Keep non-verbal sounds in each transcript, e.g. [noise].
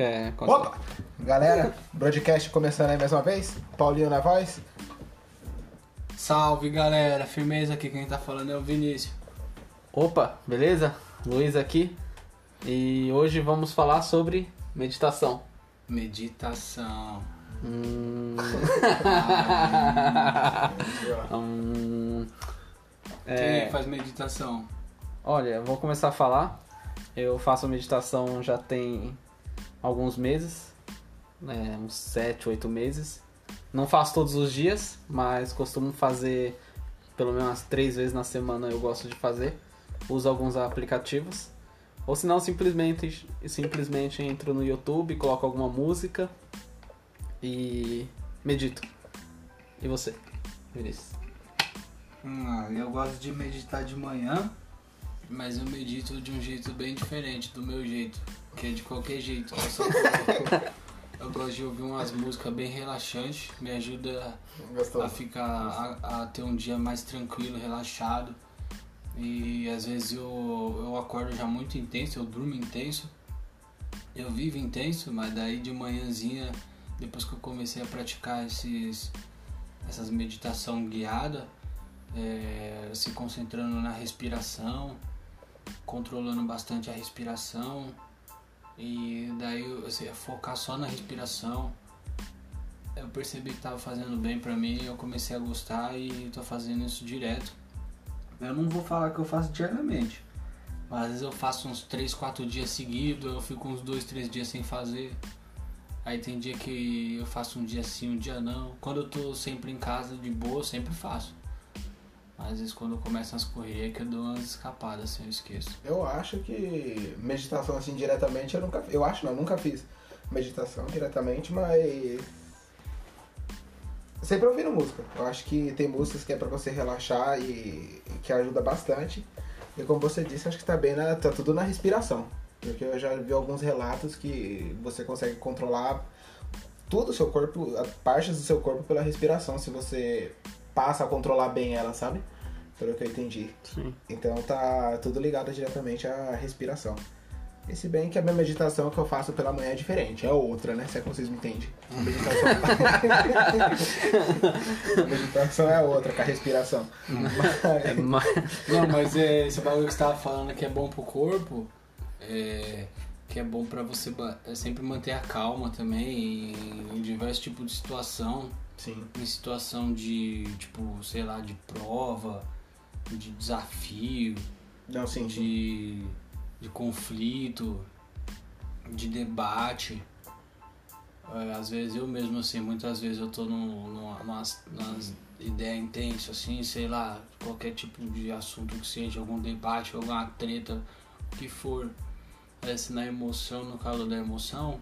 Quer Opa! Galera, broadcast começando aí mais uma vez. Paulinho na voz. Salve galera, firmeza aqui, quem tá falando é o Vinícius. Opa, beleza? Luiz aqui. E hoje vamos falar sobre meditação. Meditação. Hum... [laughs] [laughs] hum... É, Quem faz meditação? Olha, eu vou começar a falar. Eu faço meditação já tem alguns meses, né, uns 7, 8 meses. Não faço todos os dias, mas costumo fazer pelo menos três vezes na semana eu gosto de fazer. Uso alguns aplicativos. Ou senão simplesmente, simplesmente entro no YouTube, coloco alguma música e medito. E você, Vinícius? Ah, eu gosto de meditar de manhã, mas eu medito de um jeito bem diferente do meu jeito, que é de qualquer jeito. Eu, só eu gosto de ouvir umas músicas bem relaxantes, me ajuda a Gostou? ficar a, a ter um dia mais tranquilo, relaxado. E às vezes eu, eu acordo já muito intenso, eu durmo intenso. Eu vivo intenso, mas daí de manhãzinha, depois que eu comecei a praticar esses, essas meditação guiada, é, se concentrando na respiração, controlando bastante a respiração e daí assim, focar só na respiração. Eu percebi que estava fazendo bem pra mim, eu comecei a gostar e tô fazendo isso direto. Eu não vou falar que eu faço diariamente, mas às vezes eu faço uns 3, 4 dias seguidos, eu fico uns 2, 3 dias sem fazer. Aí tem dia que eu faço um dia sim, um dia não. Quando eu tô sempre em casa de boa, eu sempre faço. Às vezes quando eu começo as correrias é que eu dou umas escapadas, assim, eu esqueço. Eu acho que meditação assim diretamente eu nunca Eu acho não, nunca fiz meditação diretamente, mas. Sempre ouvindo música. Eu acho que tem músicas que é pra você relaxar e, e que ajuda bastante. E como você disse, acho que tá bem na. tá tudo na respiração. Porque eu já vi alguns relatos que você consegue controlar tudo o seu corpo, partes do seu corpo pela respiração, se você passa a controlar bem ela, sabe? Pelo que eu entendi. Sim. Então tá tudo ligado diretamente à respiração. E se bem que a minha meditação que eu faço pela manhã é diferente, é outra, né? Se é que vocês me entendem. [laughs] A meditação... [laughs] a meditação é outra, com a respiração. É, mas... Não, mas é, esse bagulho que você tava falando que é bom pro corpo, é, que é bom pra você é sempre manter a calma também em, em diversos tipos de situação. Sim. Em situação de, tipo, sei lá, de prova, de desafio, Não, sim, sim. de, de conflito, de debate. É, às vezes eu mesmo, assim, muitas vezes eu tô num, numa, numas, numas ideias intensas, assim, sei lá, qualquer tipo de assunto que seja, algum debate, alguma treta, o que for. Se na emoção, no calor da emoção,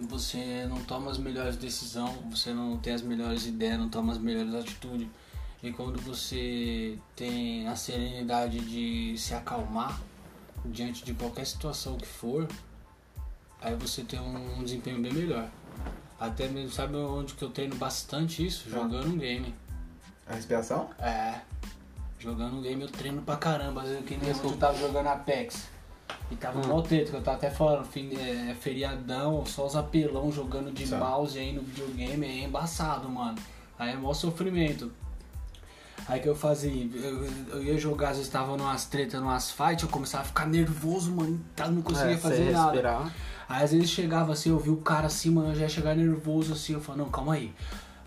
você não toma as melhores decisões, você não tem as melhores ideias, não toma as melhores atitudes. E quando você tem a serenidade de se acalmar diante de qualquer situação que for, aí você tem um desempenho bem melhor. Até mesmo, sabe onde que eu treino bastante isso? Ah. Jogando um game. A respiração? É. Jogando um game eu treino pra caramba. Às vezes que nem eu tava jogando Apex. E tava Hum. mó treta, que eu tava até falando, fim, é, feriadão, só os apelão jogando de Só. mouse aí no videogame, é embaçado, mano. Aí é mó sofrimento. Aí que eu fazia, eu, eu ia jogar, às vezes tava numas tretas, numas fights, eu começava a ficar nervoso, mano, tá, não conseguia É, fazer nada. respirar. Aí às vezes chegava assim, eu vi o cara assim, mano, eu já ia chegar nervoso assim, eu falava, não, calma aí.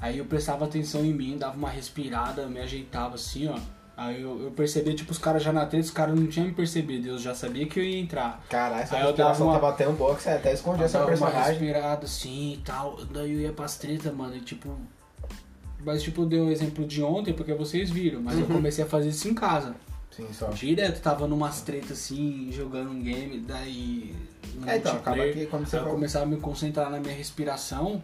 Aí eu prestava atenção em mim, dava uma respirada, me ajeitava assim, ó. Aí eu, eu percebia, tipo, os caras já na treta, os caras não tinham me percebido, eu já sabia que eu ia entrar. Caralho, essa Aí eu dava uma- tava boa que você até escondia uma personagem. respirada assim e tal, daí eu ia pras tretas, mano, e tipo... Mas tipo, eu dei um exemplo de ontem, porque vocês viram, mas Uhum. eu comecei a fazer isso em casa. Sim, só. Direto, tava numas tretas assim, jogando um game, daí... É, então, acaba que quando você eu começava a me concentrar na minha respiração,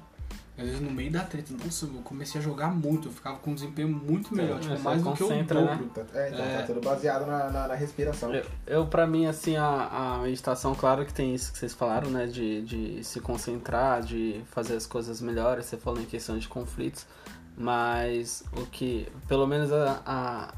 às vezes no meio da treta, nossa, eu comecei a jogar muito, eu ficava com um desempenho muito melhor, tipo, mais do que o né? dobro. É, então É. tá tudo baseado na, na, na respiração. Eu, eu pra mim, assim, a, a meditação, claro que tem isso que vocês falaram, né? De, de se concentrar, de fazer as coisas melhores. Você falou em questão de conflitos. Mas o que, pelo menos a, a-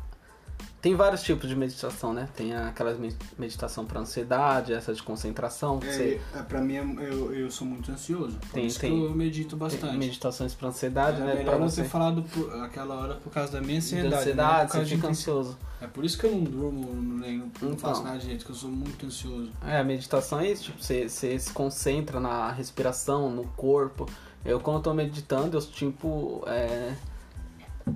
Tem vários tipos de meditação, né? Tem aquela me- meditação para ansiedade, essa de concentração. que você- É, pra mim, eu, eu sou muito ansioso. Por Tem- isso tem- eu medito bastante. meditações para ansiedade, é né? melhor Para não você ter falado por, aquela hora por causa da minha de ansiedade. ansiedade, não por você de fica ansioso. É por isso que eu não durmo, nem, não Então. faço nada direito, que eu sou muito ansioso. É, a meditação é isso, tipo, você, você se concentra na respiração, no corpo. Eu, quando eu tô meditando, eu, tipo, é...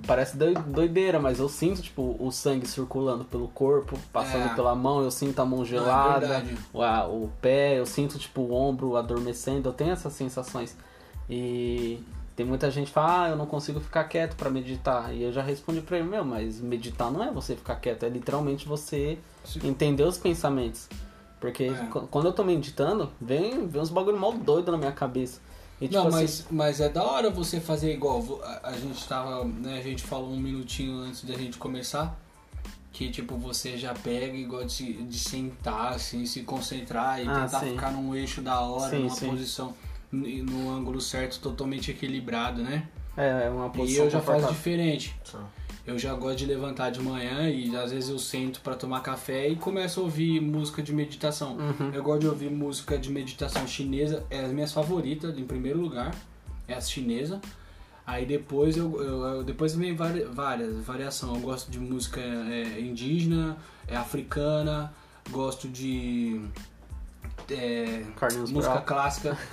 Parece doi- doideira, mas eu sinto, tipo, o sangue circulando pelo corpo, passando É. pela mão, eu sinto a mão Não, é gelada, verdade. o, o pé, eu sinto, tipo, o ombro adormecendo, eu tenho essas sensações. E tem muita gente que fala, ah, eu não consigo ficar quieto pra meditar. E eu já respondi pra ele, meu, mas meditar não é você ficar quieto, é literalmente você Se- entender os pensamentos. Porque É. qu- quando eu tô meditando, vem, vem uns bagulho mal doido na minha cabeça. E, tipo, não, assim, mas, mas é da hora você fazer igual. A, a gente tava, né, a gente falou um minutinho antes da gente começar. Que tipo, você já pega e gosta de, de sentar, assim, se concentrar e Ah, tentar sim. ficar num eixo da hora, Sim, numa sim. posição, no ângulo certo, totalmente equilibrado, né? É, é uma E posição eu já faço diferente. Só. Eu já gosto de levantar de manhã e às vezes eu sento pra tomar café e começo a ouvir música de meditação. Uhum. Eu gosto de ouvir música de meditação chinesa, é as minhas favoritas, em primeiro lugar, é a chinesa. Aí depois eu, eu- depois vem vari- várias variações. Eu gosto de música é, indígena, é africana, gosto de é, Carlinhos música clássica. [laughs]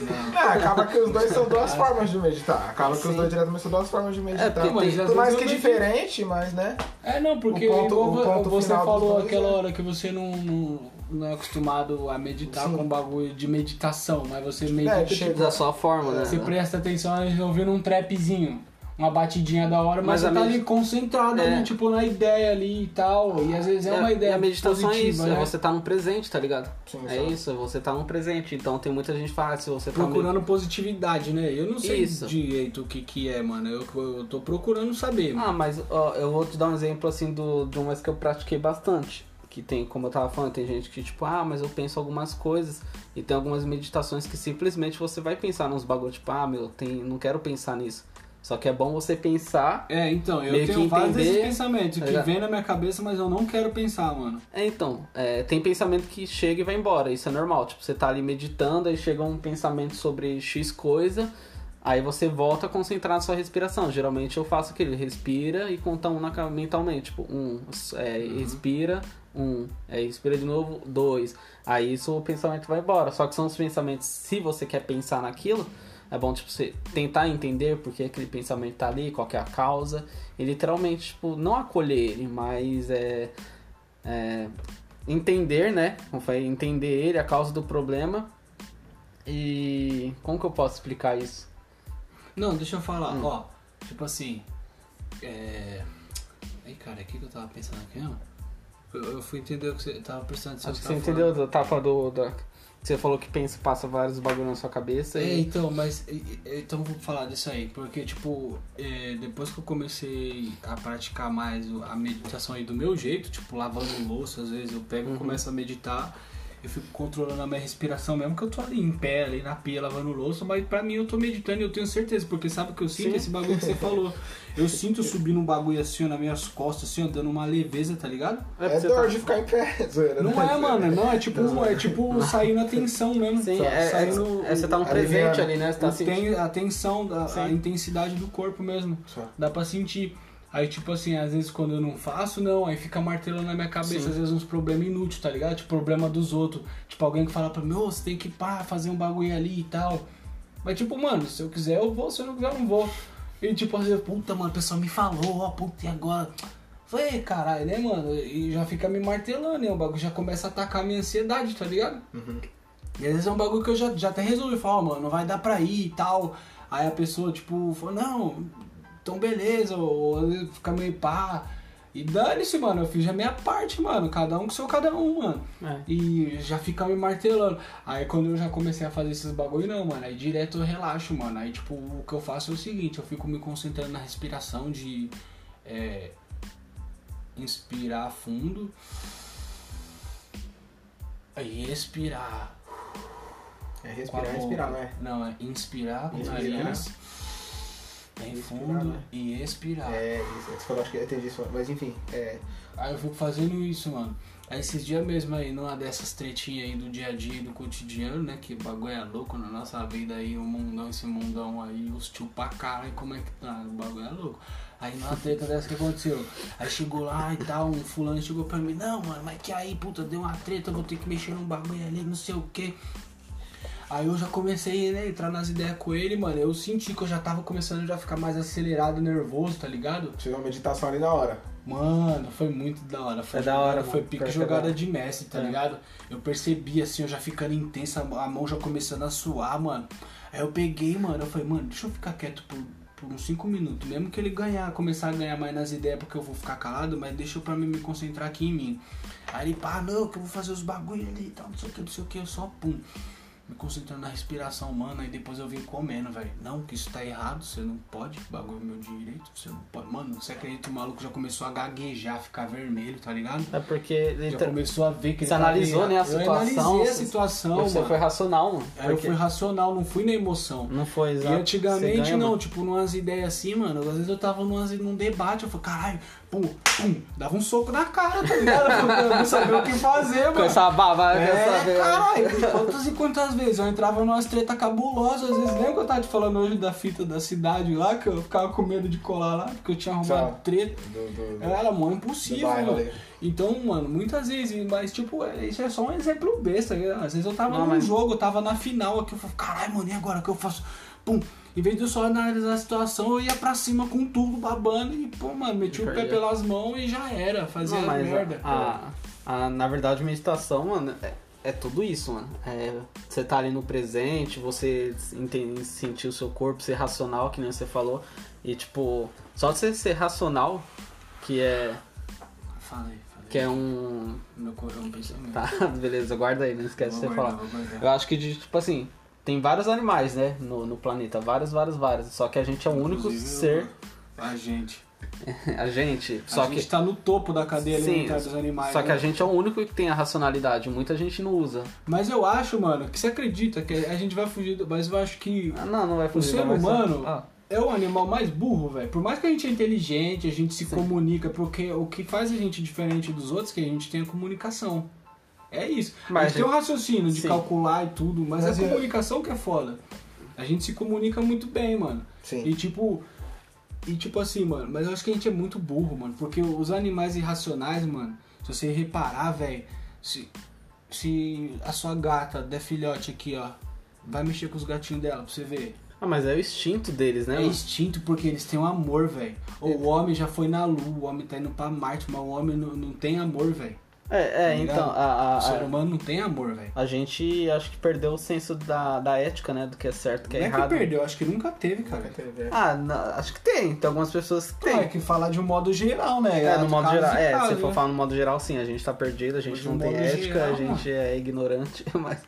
Não. Ah, acaba que os dois são duas formas de meditar. Acaba que Sim. os dois diretamente são duas formas de meditar. porque, mas mais que diferente, mas né? É, não, porque O ponto- igual o ponto você falou dois aquela é- hora que você não, não, não é acostumado a meditar Sim. com bagulho de meditação, mas você medita, tipo, chega- Da sua forma, né? você presta atenção ouvindo um trapzinho, uma batidinha da hora, mas, Mas você tá medi- ali concentrado É. ali, tipo, na ideia ali e tal, e às vezes é uma e ideia a meditação positiva, é isso, né? é você tá no presente, tá ligado? Sim, é só. isso, você tá no presente. Então tem muita gente que fala, se você tá Procurando positividade, né? Eu não sei Isso. direito o que que é, mano. Eu, eu tô procurando saber. Ah, mas ó, eu vou te dar um exemplo assim do, de umas que eu pratiquei bastante. Que tem, como eu tava falando, tem gente que tipo, ah, mas eu penso algumas coisas. E tem algumas meditações que simplesmente você vai pensar nos bagulhos, tipo, ah, meu, tem, não quero pensar nisso. Só que é bom você pensar. É, então, eu tenho que vários desses pensamentos tá que ligado? vem na minha cabeça, mas eu não quero pensar, mano. É, então, é, tem pensamento que chega e vai embora, isso é normal. Tipo, você tá ali meditando, aí chega um pensamento sobre X coisa, aí você volta a concentrar na sua respiração. Geralmente eu faço aquele, respira e conta um na, mentalmente. Tipo, um, é, respira, um, aí respira de novo, dois. Aí isso o pensamento vai embora. Só que são os pensamentos, se você quer pensar naquilo, é bom, tipo, você tentar entender por que aquele pensamento tá ali, qual que é a causa. E literalmente, tipo, não acolher ele, mas é é, entender, né? Como foi entender ele, a causa do problema. E como que eu posso explicar isso? Não, deixa eu falar, Hum. ó. Tipo assim. É. Cara, o que que eu tava pensando aqui, ó? Eu, eu fui entender o que você tava prestando atenção. Acho que no você tava entendeu da etapa do. Da, você falou que pensa, passa vários bagulhos na sua cabeça. É, E, então, mas então vou falar disso aí, porque tipo, é, depois que eu comecei a praticar mais a meditação aí do meu jeito, tipo, lavando louça, às vezes eu pego e Uhum. começo a meditar, eu fico controlando a minha respiração mesmo, que eu tô ali em pé, ali na pia, lavando louça, mas pra mim eu tô meditando e eu tenho certeza, porque sabe o que eu sinto? Sim. Esse bagulho que você [laughs] falou. Eu sinto subindo um bagulho assim, ó, nas minhas costas, assim, ó, dando uma leveza, tá ligado? É, você dor tá- de ficar em pé, [laughs] zoeira. Não né? é, mano, não, é tipo, é tipo saindo a tensão mesmo. Sim, é, é, saindo é, você tá no aliviando. presente ali, né? Você tá sentindo. a tensão, da, a Sim. intensidade do corpo mesmo. Só. Dá pra sentir. Aí, tipo assim, às vezes quando eu não faço, não, aí fica martelando na minha cabeça, Sim. às vezes uns problemas inúteis, tá ligado? Tipo, problema dos outros. Tipo, alguém que fala pra mim, ô, você tem que pá, fazer um bagulho ali e tal. Mas, tipo, mano, se eu quiser eu vou, se eu não quiser eu não vou. E, tipo, às vezes, puta, mano, o pessoal me falou, ó, puta, e agora? Falei, caralho, né, mano? E já fica me martelando, né? O bagulho já começa a atacar a minha ansiedade, tá ligado? E às vezes é um bagulho que eu já, já até resolvi, falo, ó, mano, não vai dar pra ir e tal. Aí a pessoa, tipo, falou, não, então beleza, ou fica meio pá. E dane-se, mano, eu fiz a minha parte, mano, cada um com seu cada um, mano. É. E já fica me martelando. Aí quando eu já comecei a fazer esses bagulho, não, mano, aí direto eu relaxo, mano. Aí, tipo, o que eu faço é o seguinte, eu fico me concentrando na respiração de é, inspirar fundo. Aí expirar. É respirar, não é? Não, é inspirar com o Inspirar. nariz. Respirar, fundo né? e expirar. É, isso. Você falou, acho que eu entendi isso. Mas enfim, é. Aí eu fico fazendo isso, mano. Aí esses dias mesmo aí, numa dessas tretinhas aí do dia a dia e do cotidiano, né? Que bagulho é louco na nossa vida aí, o mundão, esse mundão aí, hostil pra caralho, como é que tá? O bagulho é louco. Aí numa treta dessa que aconteceu. Aí chegou lá e tal, um fulano chegou pra mim, não, mano, mas que aí, puta, deu uma treta, vou ter que mexer num bagulho ali, não sei o que. Aí eu já comecei, né, entrar nas ideias com ele, mano. Eu senti que eu já tava começando já a ficar mais acelerado, nervoso, tá ligado? Tive uma meditação ali na hora. Mano, foi muito da hora. Foi É da hora, Foi mano. pique é jogada de mestre, tá É. ligado? Eu percebi assim, eu já ficando intensa, a mão já começando a suar, mano. Aí eu peguei, mano, eu falei, mano, deixa eu ficar quieto por, por uns 5 minutos. Mesmo que ele ganhar, começar a ganhar mais nas ideias, porque eu vou ficar calado, mas deixa eu pra mim me concentrar aqui em mim. Aí ele, pá, não, que eu vou fazer os bagulho ali e tal, não sei o que, não sei o que, eu só pum. Me concentrando na respiração, mano, aí depois eu vim comendo, velho. Não, que isso tá errado, você não pode, bagulho é meu direito, você não pode. Mano, você acredita que o maluco já começou a gaguejar, ficar vermelho, tá ligado? É porque ele Já tá- começou a ver que Você ele tava analisou, né, a. Eu situação, analisei a situação, você mano. foi racional, mano. Eu Porque fui racional, não fui na emoção. Não foi E exato. antigamente Você ganha, não, mano. tipo, numas ideias assim, mano. Às vezes eu tava numas, num debate, eu falei, caralho, pum, pum, dava um soco na cara, tá ligado? [laughs] Eu não sabia o que fazer, mano. Com essa baba, É, caralho, quantas e quantas vezes eu entrava numas treta cabulosas, às vezes lembra que eu tava te falando hoje da fita da cidade lá, que eu ficava com medo de colar lá, porque eu tinha arrumado Tchau. treta. Do, do, do, Era mó do impossível, mano. ali. Então, mano, muitas vezes, mas tipo, isso é só um exemplo besta. né? Às vezes eu tava Não, num mas- jogo, eu tava na final aqui, eu falei, caralho, mano, e agora o que eu faço? Pum. Em vez de eu só analisar a situação, eu ia pra cima com tudo, babando e, pô, mano, meti o pé pelas mãos e já era. Fazia Não, merda. a, a- na verdade, meditação, mano, é, é tudo isso, mano. É, você tá ali no presente, você entende, sentir o seu corpo, ser racional, que nem você falou. E, tipo, só você ser racional, que é, Falei, falei. que é um... Meu corpo é um pensamento. Tá, [laughs] beleza, guarda aí, não esquece de você guardar, falar. Eu acho que, de, tipo assim, tem vários animais, né, no, no planeta. Vários, vários, vários. Só que a gente é o único Inclusive, ser... eu- A gente. [laughs] A gente... A Só gente que... tá no topo da cadeia Sim, alimentar dos animais. Só que né? a gente é o único que tem a racionalidade. Muita gente não usa. Mas eu acho, mano, que você acredita que a gente vai fugir. do- Mas eu acho que Ah, não, não vai fugir. ser vai ser- humano- Ah, é o animal mais burro, velho. Por mais que a gente é inteligente, a gente se Sim. comunica, porque o que faz a gente diferente dos outros é que a gente tem a comunicação. É isso. a Mas gente tem o raciocínio de Sim. calcular e tudo, mas, Mas a é- comunicação que é foda. A gente se comunica muito bem, mano. Sim. E tipo. E tipo assim, mano, mas eu acho que a gente é muito burro, mano. Porque os animais irracionais, mano, se você reparar, velho, se, se a sua gata der filhote aqui, ó, vai mexer com os gatinhos dela pra você ver. Ah, mas é o instinto deles, né? É mano? instinto porque eles têm um amor, velho. O homem já foi na lua, o homem tá indo pra Marte, mas o homem não, não tem amor, velho. É, é Tá então, a, a, O ser a, humano não tem amor, velho. a gente acho que perdeu o senso da, da ética, né? Do que é certo, que Não é é que errado. perdeu, acho que nunca teve, cara. Nunca teve, é. Ah, na- acho que tem. Tem algumas pessoas que Não, é tem. que falar de um modo geral, né? É, no modo geral. É, casos, se for né? falar no modo geral, sim, a gente tá perdido, a gente não tem ética, geral, a gente é ignorante, [laughs] mas,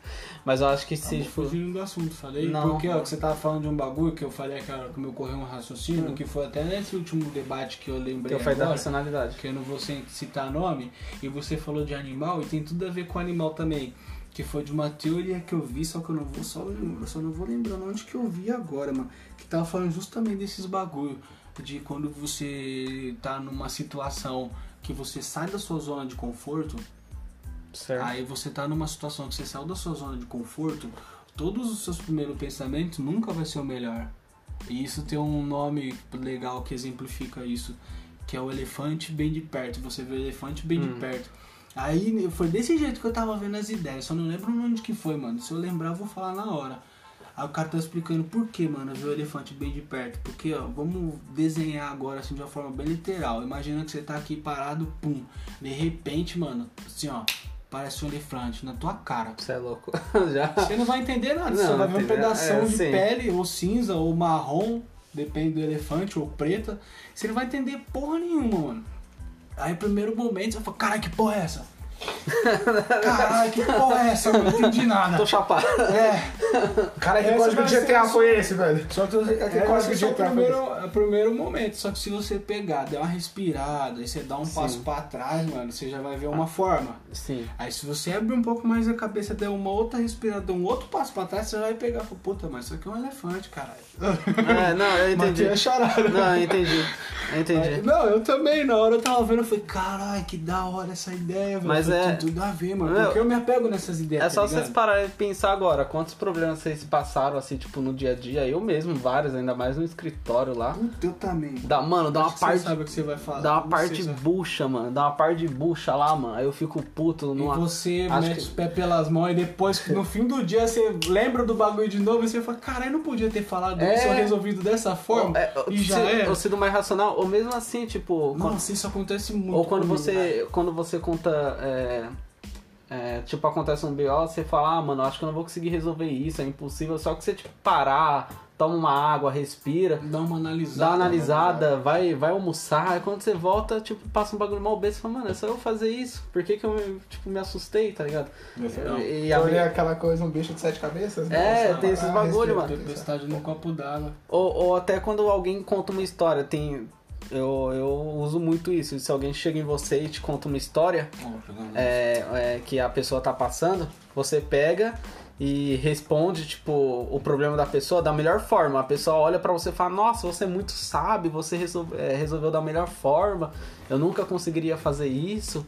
mas eu acho que se Estamos for. fugindo do assunto, falei. Não. Porque ó, que você tava falando de um bagulho que eu falei que, era- que me ocorreu um raciocínio, que foi até nesse último debate que eu Que lembrei eu falei da agora, racionalidade. que eu não vou sem- citar nome, e você falou de animal e tem tudo a ver com animal também. Que foi de uma teoria que eu vi, só que eu não vou só lembrar, só não vou lembrar onde que eu vi agora, mano. Que tava falando justamente desses bagulho. De quando você tá numa situação que você sai da sua zona de conforto, Certo. Aí você tá numa situação que você saiu da sua zona de conforto, todos os seus primeiros pensamentos nunca vai ser o melhor. E isso tem um nome legal que exemplifica isso, que é o elefante bem de perto. Você vê o elefante bem Hum. de perto. Aí foi desse jeito que eu tava vendo as ideias, só não lembro onde que foi, mano. Se eu lembrar, eu vou falar na hora. Aí o cara tá explicando por que, mano, ver o elefante bem de perto. Porque, ó, vamos desenhar agora assim de uma forma bem literal. Imagina que você tá aqui parado, pum. De repente, mano, assim, ó, parece um elefante na tua cara. Você é louco. [laughs] Já. Você não vai entender nada, você Não, só vai ver um pedação É, de sim. pele, ou cinza, ou marrom, depende do elefante, ou preta. Você não vai entender porra nenhuma, mano. Aí, primeiro momento, você vai falar, cara, que porra é essa? Caralho, que porra é essa? Eu não entendi nada. Tô chapado. É. [laughs] Cara, que Essa código de ser GTA foi esse, velho? Só que Que é, código é de só o GTA primeiro, é o primeiro momento. Só que se você pegar, der uma respirada, aí você dá um Sim. passo pra trás, mano, você já vai ver uma forma. Sim. Aí se você abrir um pouco mais a cabeça, der uma outra respirada, der um outro passo pra trás, você vai pegar e puta, mas isso aqui é um elefante, caralho. É, não, eu entendi. Matei a charada. Não, eu entendi. Eu entendi. Não, eu também, na hora eu tava vendo, eu falei, caralho, que da hora essa ideia, velho. Mas é- Tem tudo a ver, mano. Meu, porque eu me apego nessas ideias. É só tá vocês ligado? pararem de pensar agora, quantos problemas vocês passaram, assim, tipo, no dia a dia. Eu mesmo, vários, ainda mais no escritório lá. Eu também. Dá, mano, dá uma Acho que parte. Você sabe o que você vai falar. Dá uma Não parte sei se- bucha, mano. Dá uma parte de bucha lá, mano. Aí eu fico puto E numa. você Acho mete que- os pés pelas mãos e depois, no [laughs] fim do dia, você lembra do bagulho de novo e você fala, caralho, não podia ter falado É. isso resolvido dessa forma. É, e já se- é. Ou sendo mais racional, ou mesmo assim, tipo. quando- Nossa, isso acontece muito. ou quando comigo, você. velho. Quando você conta. é, é, tipo, acontece um BO, você fala, ah, mano, acho que eu não vou conseguir resolver isso, é impossível. Só que você, tipo, parar, toma uma água, respira. Dá uma analisada. Dá uma analisada, vai, vai almoçar, aí quando você volta, tipo, passa um bagulho mal besta, você fala, mano, é só eu fazer isso? Por que, que eu tipo, me assustei, tá ligado? Não. E, e Eu a minha- aquela coisa, um bicho de sete cabeças. É, Nossa, tem esses ah, bagulho, mano. Tempestade no copo d'água. ou, ou até quando alguém conta uma história, tem. Eu, eu uso muito isso. Se alguém chega em você e te conta uma história é, é, que a pessoa tá passando, você pega e responde, tipo, o problema da pessoa da melhor forma. A pessoa olha pra você e fala, nossa, você é muito sábio, você resolve- é, resolveu da melhor forma, eu nunca conseguiria fazer isso,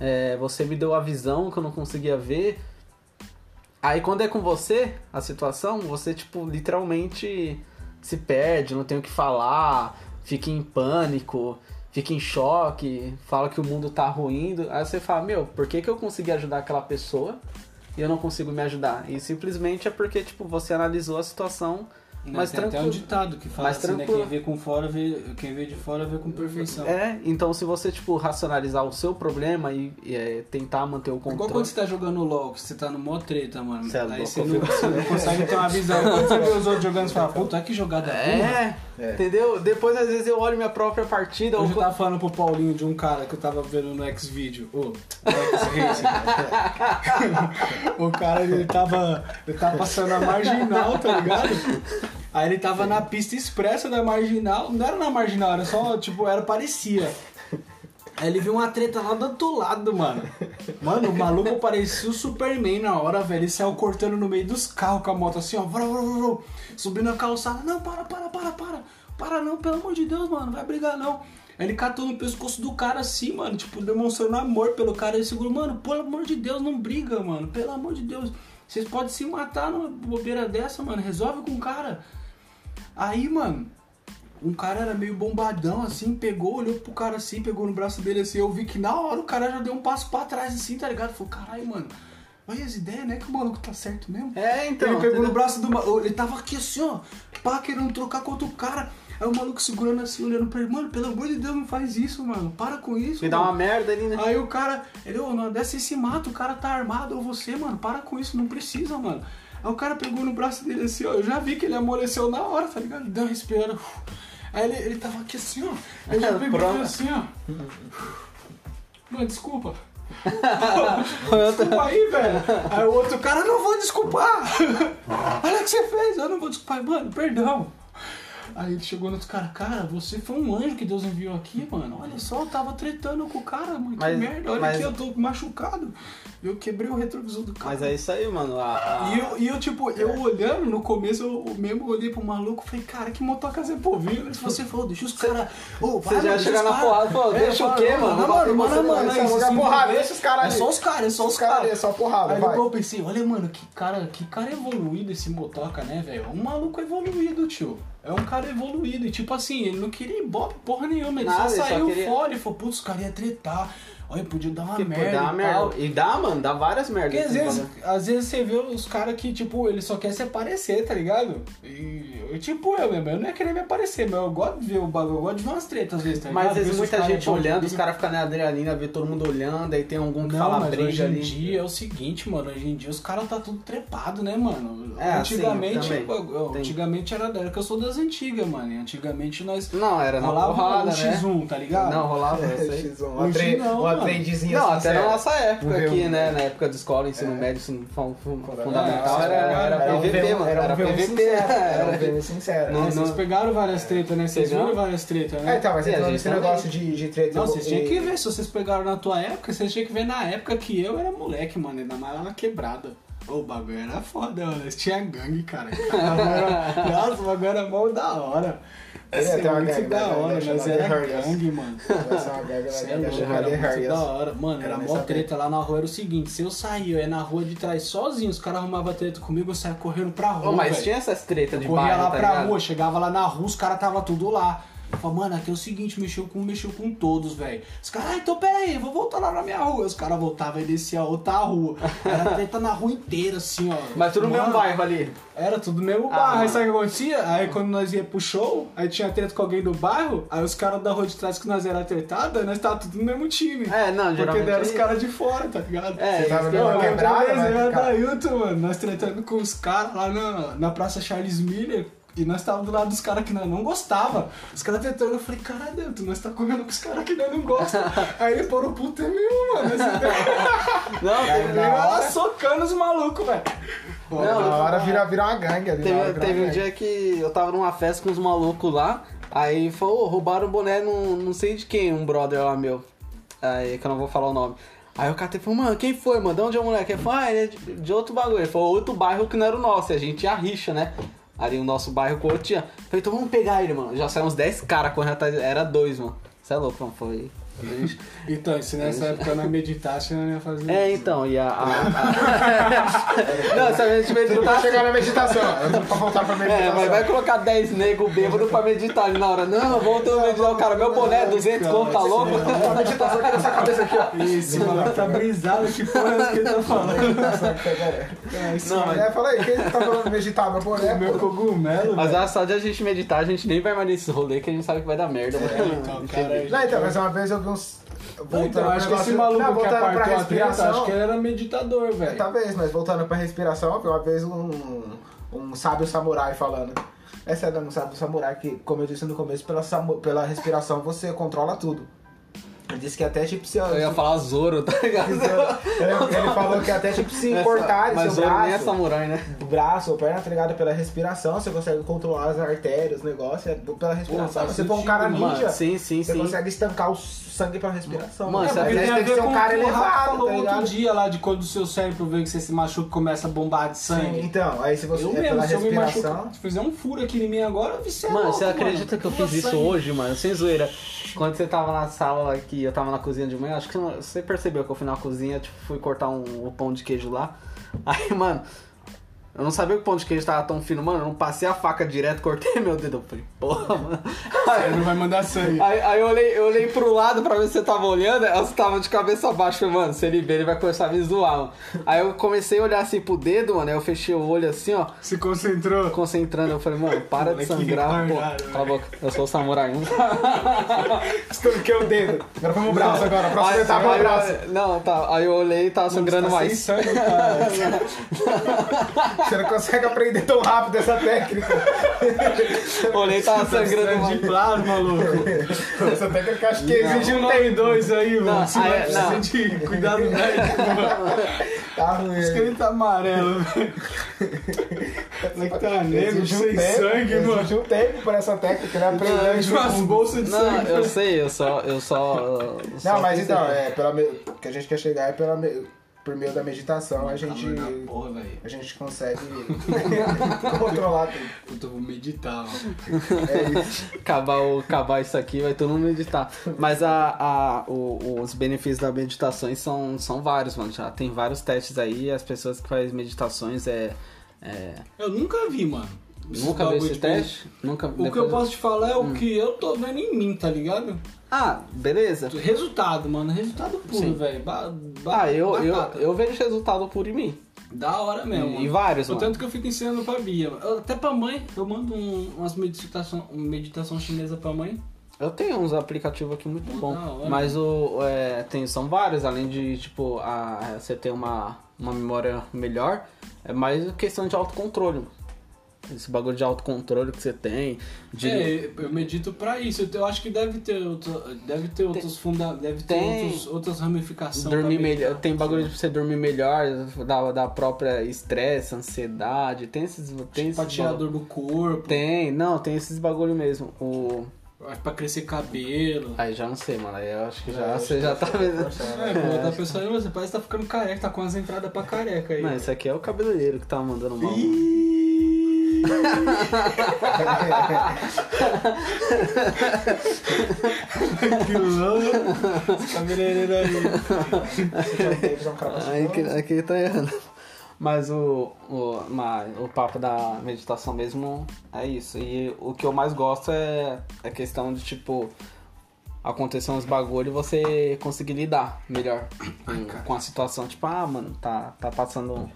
é, você me deu a visão que eu não conseguia ver. Aí quando é com você, a situação, você, tipo, literalmente se perde, não tem o que falar, fica em pânico, fica em choque, fala que o mundo tá ruindo. Aí você fala, meu, por que, que eu consegui ajudar aquela pessoa e eu não consigo me ajudar? E simplesmente é porque, tipo, você analisou a situação Mas tem até tranquilo. um ditado que fala Mas assim, né? tranquilo. Quem vê com fora, vê, quem vê de fora vê com perfeição. É, então se você, tipo, racionalizar o seu problema e, e, é, tentar manter o Igual controle. quando você tá jogando LOL, que você tá no mó treta, mano. Cê é Aí louco, você não, você não consegue ter uma visão. [laughs] Quando você vê os outros jogando, você fala, puta, que jogada. É, É. entendeu? Depois, às vezes, eu olho minha própria partida. Hoje ou eu tava falando pro Paulinho de um cara que eu tava vendo no X-Video. X-Racing. [laughs] o cara, ele tava, ele tava passando a marginal, tá ligado? Aí ele tava na pista expressa da marginal. Não era na marginal, era só, tipo, era parecia. Aí ele viu uma treta lá do outro lado, mano. Mano, o maluco parecia o Superman na hora, velho. Ele saiu cortando no meio dos carros com a moto assim, ó. Vrou, vrou, vrou, vrou. Subindo a calçada. Não, para, para, para, para. Para não, pelo amor de Deus, mano. Vai brigar não. Aí ele catou no pescoço do cara assim, mano. Tipo, demonstrando amor pelo cara. Ele segurou, mano, pelo amor de Deus, não briga, mano. Pelo amor de Deus. Vocês podem se matar numa bobeira dessa, mano. Resolve com o cara. Aí, mano, um cara era meio bombadão, assim, pegou, olhou pro cara assim, pegou no braço dele assim, eu vi que na hora o cara já deu um passo pra trás, assim, tá ligado? Falei, caralho, mano, olha as ideias, né, que o maluco tá certo mesmo. É, então. ele pegou no braço do maluco, ele tava aqui assim, ó, pá, querendo trocar com outro cara. Aí o maluco segurando assim, olhando pra ele, mano, pelo amor de Deus, não faz isso, mano, para com isso. Me dá mano." uma merda ali, né? Aí o cara, ele, ô, não desce esse mato, o cara tá armado, ou você, mano, para com isso, não precisa, mano. Aí o cara pegou no braço dele assim, ó, eu já vi que ele amoleceu na hora, tá ligado? Deu uma respirada. Aí ele, ele tava aqui assim, ó. Aí já [laughs] pegou assim, ó. Mano, desculpa. [laughs] Desculpa aí, velho. Aí o outro cara, não vou desculpar. [laughs] Olha o que você fez, eu não vou desculpar. Mano, perdão. Aí ele chegou no outro cara, cara, você foi um anjo que Deus enviou aqui, mano. Olha só, eu tava tretando com o cara, mano. Que Mas- merda. Olha mas- aqui, eu tô machucado. Eu quebrei o retrovisor do cara. Mas é isso aí, mano. a- a- E eu, e eu, tipo, eu olhando no começo, eu mesmo olhei pro maluco e falei, cara, que motoca Zé Povinho. Se você falou, deixa os caras. Você já chega na porrada, pô, deixa o quê, mano? Não, mano, mano, mano, Você aí, joga se porrada, envolver, deixa os caras É só os caras, é só os caras é caras. só porrada, Aí vai. eu pensei, olha, mano, que cara, que cara evoluído esse motoca, né, velho? Um maluco evoluído, tio. É um cara evoluído. E tipo assim, ele não queria ibope porra nenhuma. Ele Nada, ele só só saiu queria- fora e falou, putz, os caras iam tretar. Olha, podia dar uma Tipo, merda. dá uma e tal. merda. E dá, mano, dá várias merdas. Porque às assim, vezes, às vezes você vê os caras que, tipo, ele só quer se aparecer, tá ligado? E eu, tipo eu mesmo, eu não ia querer me aparecer, mas eu gosto de ver o bagulho, eu gosto de ver umas tretas às vezes, tá Mas ligado? às vezes muita gente é olhando, os caras ficam na adrenalina, vê todo mundo olhando, aí tem algum que Não, fala mas briga hoje em ali. dia é o seguinte, mano, hoje em dia os caras tá tudo trepado, né, mano? É, antigamente, sim, eu- antigamente era, era que eu sou das antigas, mano. E antigamente nós Não, era rolava porrada, um né? X1, tá ligado? Não, rolava, [laughs] eu sei. X1, uma, Hoje não. Trendezinha Não, até sincera. na nossa época aqui, V1, né? Na época de escola, ensino É. médio, ensino fun- fun- É, fundamental, era, era, Era um PVP, V1, mano. Era um Era V1 PVP. sincero. Era um [laughs] Era V1 sincero. Não, É, vocês pegaram várias tretas, né? Vocês viram várias tretas, É, né? então, mas E nesse também. negócio de, de treta... Não, vocês tinham que ver, se vocês pegaram na tua época, vocês tinham que ver na época que eu era moleque, mano, ainda mais lá na quebrada. Ô, O bagulho era foda, mano. Tinha gangue, cara. [laughs] Nossa, o bagulho era mó da hora. É, Assim, tem uma muito da hora, mas era gangue, mano. Vai ser uma gaga, Cê vai é louco, era muito da hora. Mano, Era mó treta lá na rua. Era o seguinte, se eu saía, eu ia na rua de trás sozinho, os caras arrumavam treta comigo, eu saía correndo pra rua, mas tinha essas tretas de Corria bairro, lá tá pra rua, chegava lá na rua, os caras tava tudo lá. Eu falei, mano, aqui é o seguinte, mexeu com mexeu com todos, velho. Os caras, ah, então pera aí, vou voltar lá na minha rua. Os caras voltavam e descia a outra rua. Era treta na rua inteira, assim, ó. Mas tudo no mesmo bairro ali. Era tudo no mesmo Ah, bairro. aí sabe o que acontecia? Aí quando nós ia pro show, aí tinha treta com alguém do bairro, aí os caras da rua de trás que nós era tretada, nós tava tudo no mesmo time. É, não, Porque geralmente deram é os caras de fora, tá ligado? É, Você tava Outra quebrada, né, era da Hilton, mano. Nós tretando com os caras lá na, na Praça Charles Miller. E nós tava do lado dos caras que nós não gostava. Os caras tentando, eu falei, caralho, Hilton, nós tá comendo com os caras que nós não gostamos. [laughs] Aí ele parou, puta, é meu, mano. [laughs] Não, teve, Ele lá socando os malucos, velho. Não, Na hora vira, vira uma gangue ali. Teve, teve uma um dia que eu tava numa festa com uns malucos lá, aí falou, "Ô, roubaram o boné não, não sei de quem, um brother lá meu. Aí que eu não vou falar o nome. Aí o cara falou, mano, quem foi, mano? De onde é o moleque? Ele falou, ah, ele é de, de outro bagulho. Ele falou, outro bairro que não era o nosso, e a gente tinha rixa, né? Ali o nosso bairro com outro tinha. Falei, então vamos pegar ele, mano. Já saíram uns 10 caras correndo atrás. Era dois, mano. Você é louco, mano. Foi. Então, se nessa época não meditasse, eu não ia fazer É, isso. então, e a. a- a- [laughs] não, se a gente meditasse. chegar na meditação. Pra voltar pra meditação. É, mas vai colocar 10 negros bêbados pra meditar ali na hora. Não, vamos ter meditar o cara. Meu boné, 200 conto, tá louco? A meditação aqui nessa cabeça aqui, ó. Esse maluco tá brisado, que porra é essa que ele tá falando? É, Não, mas... Fala aí, quem tá falando meditar? Meu boné, meu cogumelo, Mas velho. é só de a gente meditar, a gente nem vai mais nesse rolê que a gente sabe que vai dar merda. mano. então, cara, Não, então, mas uma vez eu uns... Então, pro acho que esse maluco Não, que voltando apartou a treta, respiração. acho que ele era meditador, velho. Talvez, mas voltando pra respiração, uma vez um, um sábio samurai falando. Essa é um sábio samurai que, como eu disse no começo, pela, pela respiração você controla tudo. Ele disse que até tipo se. Eu ia falar Zoro, tá ligado? ele, ele falou que até tipo se Essa- cortar Mas seu Zoro nem é braço, samurai, né? braço ou perna, tá ligado? Pela respiração, você consegue controlar as artérias, o negócio, é pela respiração. Se você for um cara mano. ninja, sim, sim, você sim. consegue estancar o sangue pela respiração. Mano, acredita- aí tem que ser um cara elevado, falou tá outro dia lá de quando o seu cérebro vê que você se machuca e começa a bombar de Sim, sangue. então, aí se você eu é mesmo, se eu me machucar, se fizer um furo aqui em mim agora, você é Mano, louco, você acredita que eu fiz isso sangue. hoje, mano? Sem zoeira. Quando você tava na sala aqui, eu tava na cozinha de manhã, acho que você percebeu que eu fui na cozinha, tipo, fui cortar um, o pão de queijo lá. Aí, mano, eu não sabia que o pão de queijo tava tão fino, mano. Eu não passei a faca direto, cortei meu dedo. Eu falei, porra, mano. Ele não vai mandar sangue. Aí, aí eu, olhei, eu olhei pro lado pra ver se você tava olhando, aí você tava de cabeça baixa. Falei, mano, se ele ver, ele vai começar a me zoar, mano. Aí eu comecei a olhar assim pro dedo, mano, aí eu fechei o olho assim, ó, Se concentrou. concentrando. Eu falei, mano, para de sangrar, pô. Cala a boca, eu sou o samurai [laughs] [laughs] 1. Estanquei o dedo. Agora vamos o braço agora. Próxima Aí- etapa é o aí braço. Não, tá. Aí eu olhei e tava sangrando Tá mais. Sem sangue, cara. [laughs] Você não consegue aprender tão rápido essa técnica. Olhei e tava sangrando Sangue mais. de plasma, louco. Essa técnica acho que exige Exige um tem dois aí, mano. Não, aí- vai precisar não. de cuidado médico, mano. Tá ruim. Por isso que ele tá amarelo, velho. Como é que tá negro, um sem tempo, sangue, mano. Exige um tempo por essa técnica, né? Aprender Não, Deixa umas bolsas de Não, sangue. eu sei, eu só. Eu só. só Não, mas fiz então, é, pela me... o que a gente quer chegar é pela me... por meio da meditação, a gente, Calor da Porra, a gente consegue [laughs] controlar tudo. Puta, eu vou meditar, mano. É isso. acabar, o- acabar isso aqui, vai todo mundo meditar. Mas a, a, o- os benefícios da meditação são, são vários, mano. Já tem vários testes aí, as pessoas que fazem meditações é. é Eu nunca vi, mano. Nunca bagulho esse teste? Nunca O que eu posso te falar é o que eu tô vendo em mim, tá ligado? Ah, beleza. Resultado, mano. Resultado puro, velho. Ah, eu, eu, batata. eu vejo resultado por em mim. Da hora mesmo. E mano. vários, mano. tanto que eu fico ensinando pra Bia. Eu- Até pra mãe, eu mando um- umas meditação, meditação chinesa pra mãe. Eu tenho uns aplicativos aqui muito bom. hora. Mas o. É, tem, são vários, além de, tipo, a, você ter uma, uma memória melhor, é mais questão de autocontrole. Esse bagulho de autocontrole que você tem. De, É, eu medito pra isso. Eu acho que deve ter, outro, deve ter outros funda, deve ter Tem. outros, outras ramificações. dormir pra melhor. Tem bagulho de você dormir melhor, da, da própria estresse, ansiedade. Tem esses. Tem Pra esses tirar a bagulho. dor do corpo, Tem, não, tem esses bagulho mesmo. O. pra crescer cabelo. Aí já não sei, mano. Aí eu acho que já, É, você já tá vendo. É, pô, tá pensando, você parece que tá ficando careca, tá com as entradas pra careca aí. Não, esse aqui é o cabeleireiro que tá mandando mal. Que louco! Esse cabeleireiro aí. Aí que tá errando. Mas o, o, mas o papo da meditação mesmo é isso. E o que eu mais gosto é a questão de, tipo, acontecer uns bagulho e você conseguir lidar melhor com, cara. com a situação. Tipo, ah, mano, tá, tá passando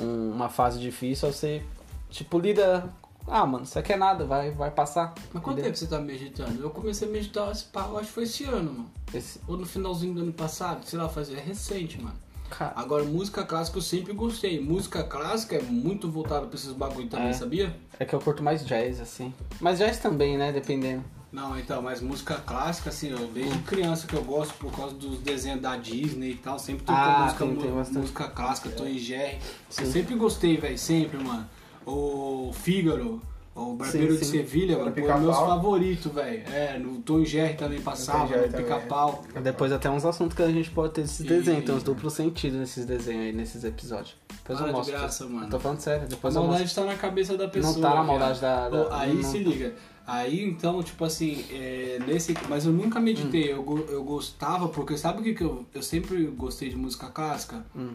um- uma fase difícil, aí você, tipo, lida. Ah, mano, isso aqui é nada, vai, vai passar. Mas quanto tempo você tá meditando? Eu comecei a meditar, acho que foi esse ano, mano. Esse, Ou no finalzinho do ano passado, sei lá, faz, é recente, mano. cara, Agora, música clássica eu sempre gostei. Música clássica é muito voltada pra esses bagulho também, É. sabia? é que eu curto mais jazz, assim. Mas jazz também, né? Dependendo. Não, então, mas música clássica, assim, eu, desde criança que eu gosto por causa dos desenhos da Disney e tal, sempre tocou Ah, música, tem- tem música clássica, Tom e Jerry. Eu sempre gostei, velho, sempre, mano. O Fígaro, o Barbeiro Sim, de sim. Sevilha, mano, Pica-Pau. meus favoritos, velho. É, no Tom e Jerry também passava, Jerry no. Pica-Pau. Depois até uns assuntos que a gente pode ter desses E- desenhos, tem uns duplos sentidos nesses desenhos aí, nesses episódios. Depois Para eu de mostro. graça, mano. Eu tô falando sério, A depois eu maldade tá na cabeça da pessoa. Não tá na maldade da- da- Aí não. se liga. Aí então, tipo assim, é, nesse. Mas eu nunca meditei, Hum. eu, eu gostava, porque sabe o que, que eu. Eu sempre gostei de música clássica. Hum.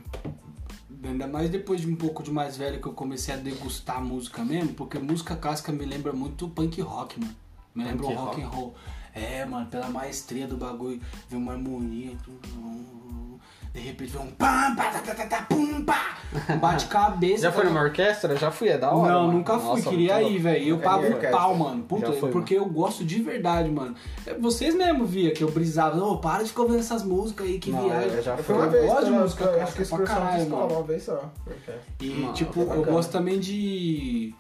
Ainda mais depois de um pouco de mais velho que eu comecei a degustar música mesmo, porque música clássica me lembra muito punk rock, mano. Me lembra Punk um rock rock? and roll. É, mano, pela maestria do bagulho, vem uma harmonia, tudo. De repente vem um pam, pá, tá, tá, tá, tá, pum, pá, um bate-cabeça. [laughs] Já foi tá numa orquestra? Já fui, é da hora. não, mano. nunca fui, Nossa, queria ir, velho. Eu pago um pau, mano. Puta, foi, porque eu gosto de verdade, mano. É, Vocês mesmo via que eu brisava, ô, para de ficar ouvindo essas músicas aí, que Não, viagem. eu já Eu fui. uma Eu vez, gosto de música acho que pra caralho, mano. uma vez só. E, Não, tipo, que eu gosto também de.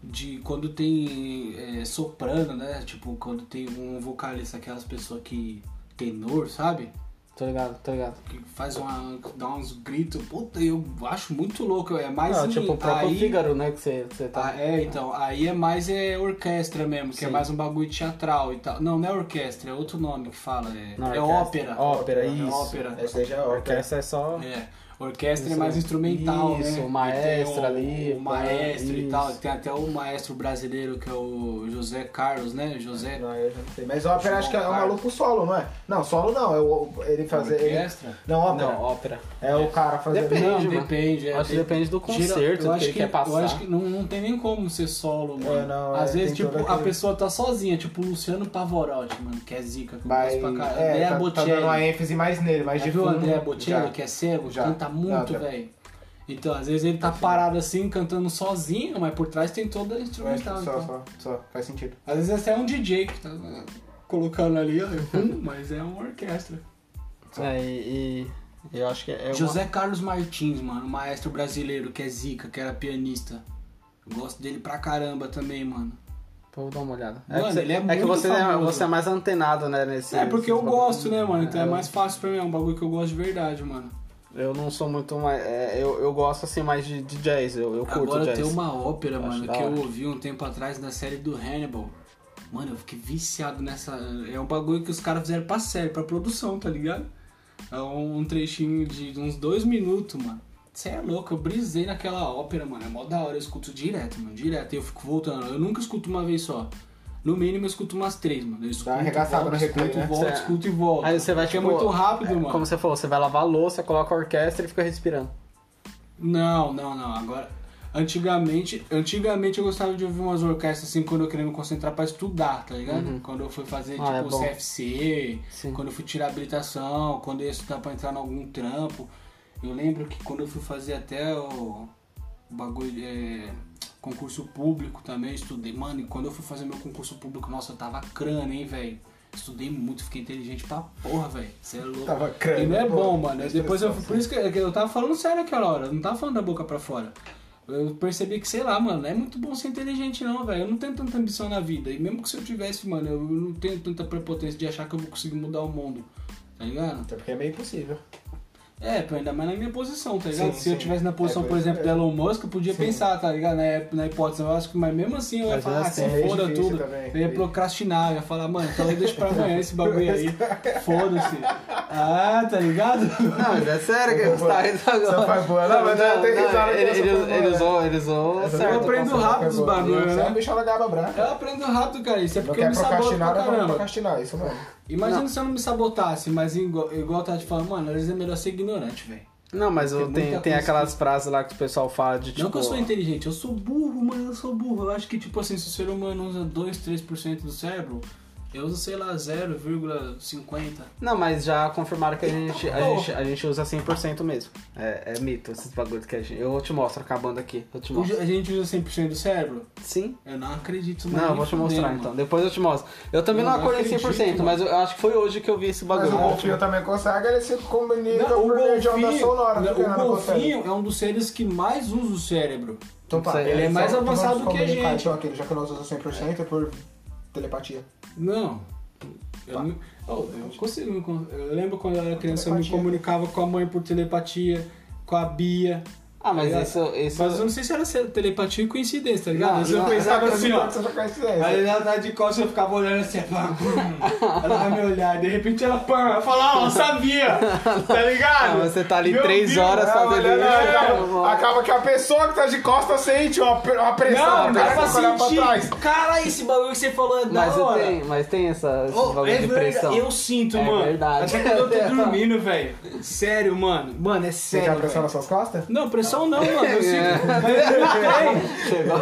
De quando tem é, soprano, né? Tipo, quando tem um vocalista, aquelas pessoas que. tenor, sabe? Tô ligado, tô ligado. Que faz uma. dá uns gritos. Puta, eu acho muito louco. É mais. Não, em- tipo o próprio aí- Fígaro, né? Que você, você tá. Ah, é, então, aí é mais é orquestra mesmo, que é Sim. mais um bagulho teatral e tal. Não, não é orquestra, é outro nome que fala, é, Não, é orquestra. ópera. Ópera, é isso. ópera. Essa aí já é ópera. Orquestra é só. É, orquestra é mais instrumental, isso, né? o E maestro o, ali, O maestro e isso. tal. Tem até o maestro brasileiro que é o José Carlos, né? José. Não, eu já não sei. Mas ópera João acho que é um maluco solo, não é? Não, solo não. É o, ele fazer. Ele... Orquestra? Não, ópera. Não, ópera. É o cara fazendo. Depende, não, depende. É, Acho que depende do concerto eu que acho ele quer passar. Eu acho que não, não tem nem como ser solo, mano. É, não, Às é, vezes, tipo, a pessoa tá sozinha, tipo o Luciano Pavarotti, mano, que é zica, que gosto pra caralho. é, tá, tá dando uma ênfase mais nele, mais de fundo. André Bocelli, Já. que é cego? Já. Canta muito, Já, já. velho. Então, às vezes ele tá parado assim, cantando sozinho, mas por trás tem toda a instrumental. Só, então. só, só, faz sentido. Às vezes até é um DJ que tá né, colocando ali, ó, pum, [laughs] mas é uma orquestra. É, e, e eu acho que é uma- José Carlos Martins, mano, maestro brasileiro que é zica, que era pianista. Gosto dele pra caramba também, mano. Vou dar uma olhada. Mano, é que, você, ele é é que muito você, é, você é mais antenado, né, nesse... É porque eu gosto, né, mano? Então é É. mais fácil pra mim, é um bagulho que eu gosto de verdade, mano. Eu não sou muito mais... é, eu, eu gosto, assim, mais de, de jazz. Eu, eu curto Agora jazz. tem uma ópera, Acho mano, que eu ouvi um tempo atrás na série do Hannibal. Mano, eu fiquei viciado nessa. É um bagulho que os caras fizeram pra série, pra produção, tá ligado? É um, um trechinho de uns dois minutos, mano. Você é louco, eu brisei naquela ópera, mano. É mó da hora, eu escuto direto, mano. Direto. E eu fico voltando. Eu nunca escuto uma vez só. No mínimo eu escuto umas três, mano. Eu escuto, uma arregaçada volto, no replay, escuto, né? volto, Cê- escuto e volto. Aí você vai, Porque tipo... é muito rápido, é, mano. Como você falou, você vai lavar a louça, coloca a orquestra e fica respirando. Não, não, não. Agora, antigamente, antigamente eu gostava de ouvir umas orquestras assim quando eu queria me concentrar pra estudar, tá ligado? Quando eu fui fazer Ah, é tipo bom. CFC, Sim. quando eu fui tirar habilitação, quando eu ia estudar pra entrar em algum trampo. Eu lembro que quando eu fui fazer até o, o bagulho, é, concurso público também, eu estudei. Mano, e quando eu fui fazer meu concurso público, nossa, eu tava crânio, hein, velho. Estudei muito, fiquei inteligente pra porra, velho. Você é louco. Tava crânio, E não é bom, mano. Depois eu, expressão, por isso que é que eu tava falando sério aquela hora, eu não tava falando da boca pra fora. Eu percebi que, sei lá, mano, não é muito bom ser inteligente não, velho. Eu não tenho tanta ambição na vida. E mesmo que se eu tivesse, mano, eu não tenho tanta prepotência de achar que eu vou conseguir mudar o mundo. Tá ligado? Até porque é meio impossível. É, pô, ainda mais na minha posição, tá ligado? Sim, Se eu sim. tivesse na posição, É, por exemplo, é. do Elon Musk, eu podia Sim. pensar, tá ligado? Na, na hipótese, eu acho que, mas mesmo assim eu ia Mas falar, ah, se assim, é foda tudo. também. Eu ia procrastinar, eu ia falar, mano, então eu deixo pra amanhã esse bagulho aí. [laughs] Foda-se. Ah, tá ligado? Não, mas é sério que você tá rindo agora. Essa foi boa. Não, mas eu tenho risada que ele, essa ele, ele né? usou, ele usou eu aprendo rápido os bagulho, Você é né? um bicho da gaba branca. Eu aprendo rápido, cara. Isso é Não porque eu me saboto pra não caramba. procrastinar, isso mesmo. Imagina se eu não me sabotasse, mas igual, igual eu tava te falando, mano, às vezes é melhor ser ignorante, velho. Não, mas Tem tem coisa aquelas frases lá que o pessoal fala de tipo. Não que eu sou inteligente, eu sou burro, mano, eu sou burro. Eu acho que, tipo assim, se o ser humano usa 2, 3% do cérebro, eu uso, sei lá, 0,50. Não, mas já confirmaram que a gente, a gente, a gente usa 100% mesmo. É, é mito esses bagulhos que a gente. Eu te mostro acabando aqui. Eu te mostro. A gente usa 100% do cérebro? Sim? Eu não acredito Não, eu vou te mostrar então. Depois eu te mostro. Eu também Eu não não acordei 100%, acredito, mas eu acho que foi hoje que eu vi esse Mas bagulho. o golfinho também consegue, ele se comunica Não, o por meio de onda golfinho, sonora. por que o não golfinho é um dos seres que mais usa o cérebro. Então tá, Ele é mais então avançado vamos que a gente. Então, aquele, já que nós usamos 100% é por telepatia. Não. Eu, Tá. não- oh, eu consigo. me Eu lembro quando eu era criança, eu me comunicava com a mãe por telepatia, com a Bia. Ah, mas Tá isso, isso. Mas eu não sei se era telepatia e coincidência, tá ligado? Não, eu não, pensava assim, ó. Você já. Aí ela tá de costas eu ficava olhando assim, pá, hum. ela vai me olhar, de repente ela pã, eu falo, ah, eu sabia, [laughs] tá ligado? Ah, você tá ali Meu três Deus, horas é, fazendo isso. é, Acaba, acaba que a pessoa que tá de costas sente uma, uma pressão. Não, cara pra olhar pra trás. Cara, esse bagulho que você falou é da Mas hora. tem, mas tem essa, esse Oh, bagulho é de pressão. eu sinto, É mano. verdade. Até quando eu tô [laughs] dormindo, velho. Sério, mano. Mano, é Você quer sério. pressão nas suas costas? Não, pressão não, mano. Eu [laughs] sinto. É. No trem. Chegou.